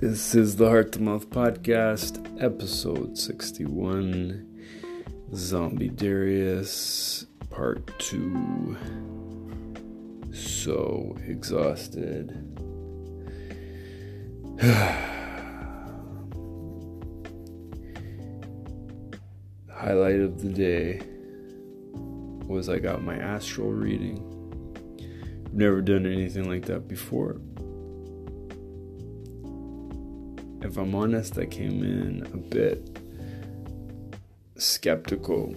This is the Heart to Mouth Podcast, episode 61 Zombie Darius, part 2. So exhausted. Highlight of the day was I got my astral reading. I've never done anything like that before if I'm honest, I came in a bit skeptical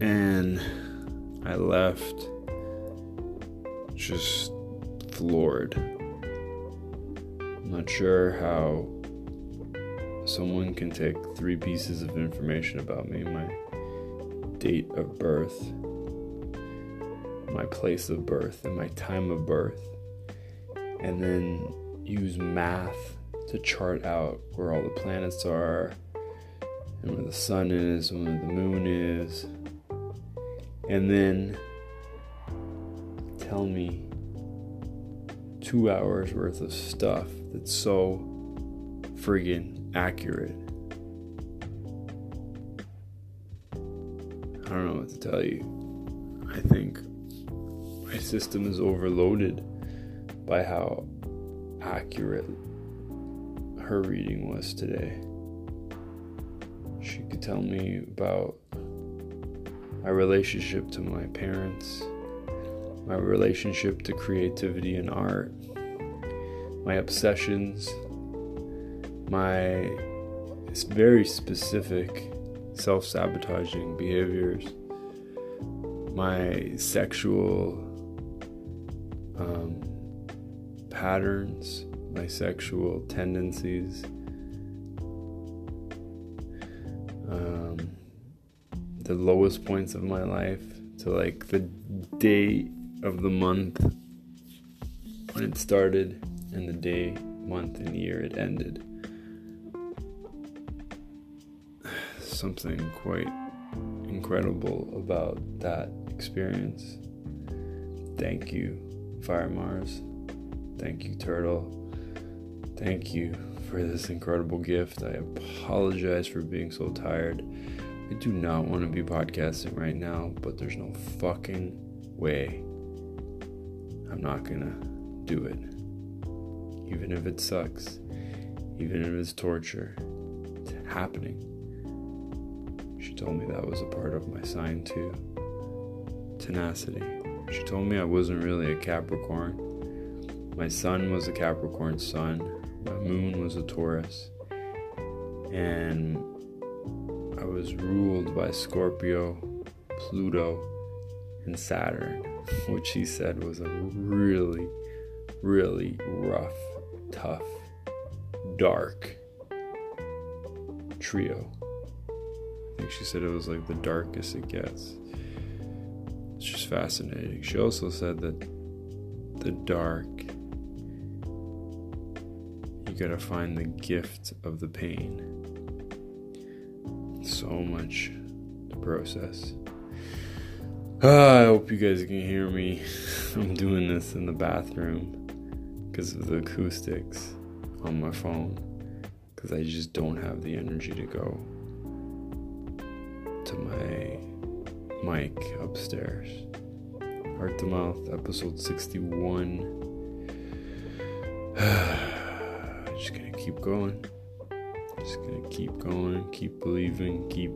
and I left just floored. I'm not sure how someone can take three pieces of information about me my date of birth, my place of birth, and my time of birth, and then use math to chart out where all the planets are and where the sun is and where the moon is. And then tell me two hours worth of stuff that's so friggin' accurate. I don't know what to tell you. I think my system is overloaded by how accurate her reading was today. She could tell me about my relationship to my parents, my relationship to creativity and art, my obsessions, my very specific self sabotaging behaviors, my sexual um, patterns my sexual tendencies, um, the lowest points of my life to like the day of the month when it started and the day, month, and year it ended. Something quite incredible about that experience. Thank you, Fire Mars. Thank you, Turtle. Thank you for this incredible gift. I apologize for being so tired. I do not want to be podcasting right now, but there's no fucking way I'm not gonna do it. Even if it sucks, even if it's torture, it's happening. She told me that was a part of my sign too. Tenacity. She told me I wasn't really a Capricorn. My sun was a Capricorn sun my moon was a Taurus, and I was ruled by Scorpio, Pluto, and Saturn, which he said was a really, really rough, tough, dark trio. I think she said it was like the darkest it gets. It's just fascinating. She also said that the dark you gotta find the gift of the pain. So much to process. Ah, I hope you guys can hear me. I'm doing this in the bathroom because of the acoustics on my phone. Because I just don't have the energy to go to my mic upstairs. Heart to Mouth, episode 61. keep going. Just gonna keep going, keep believing, keep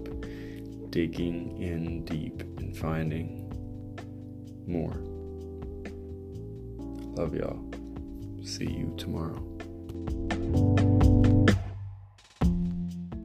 digging in deep and finding more. Love y'all. See you tomorrow.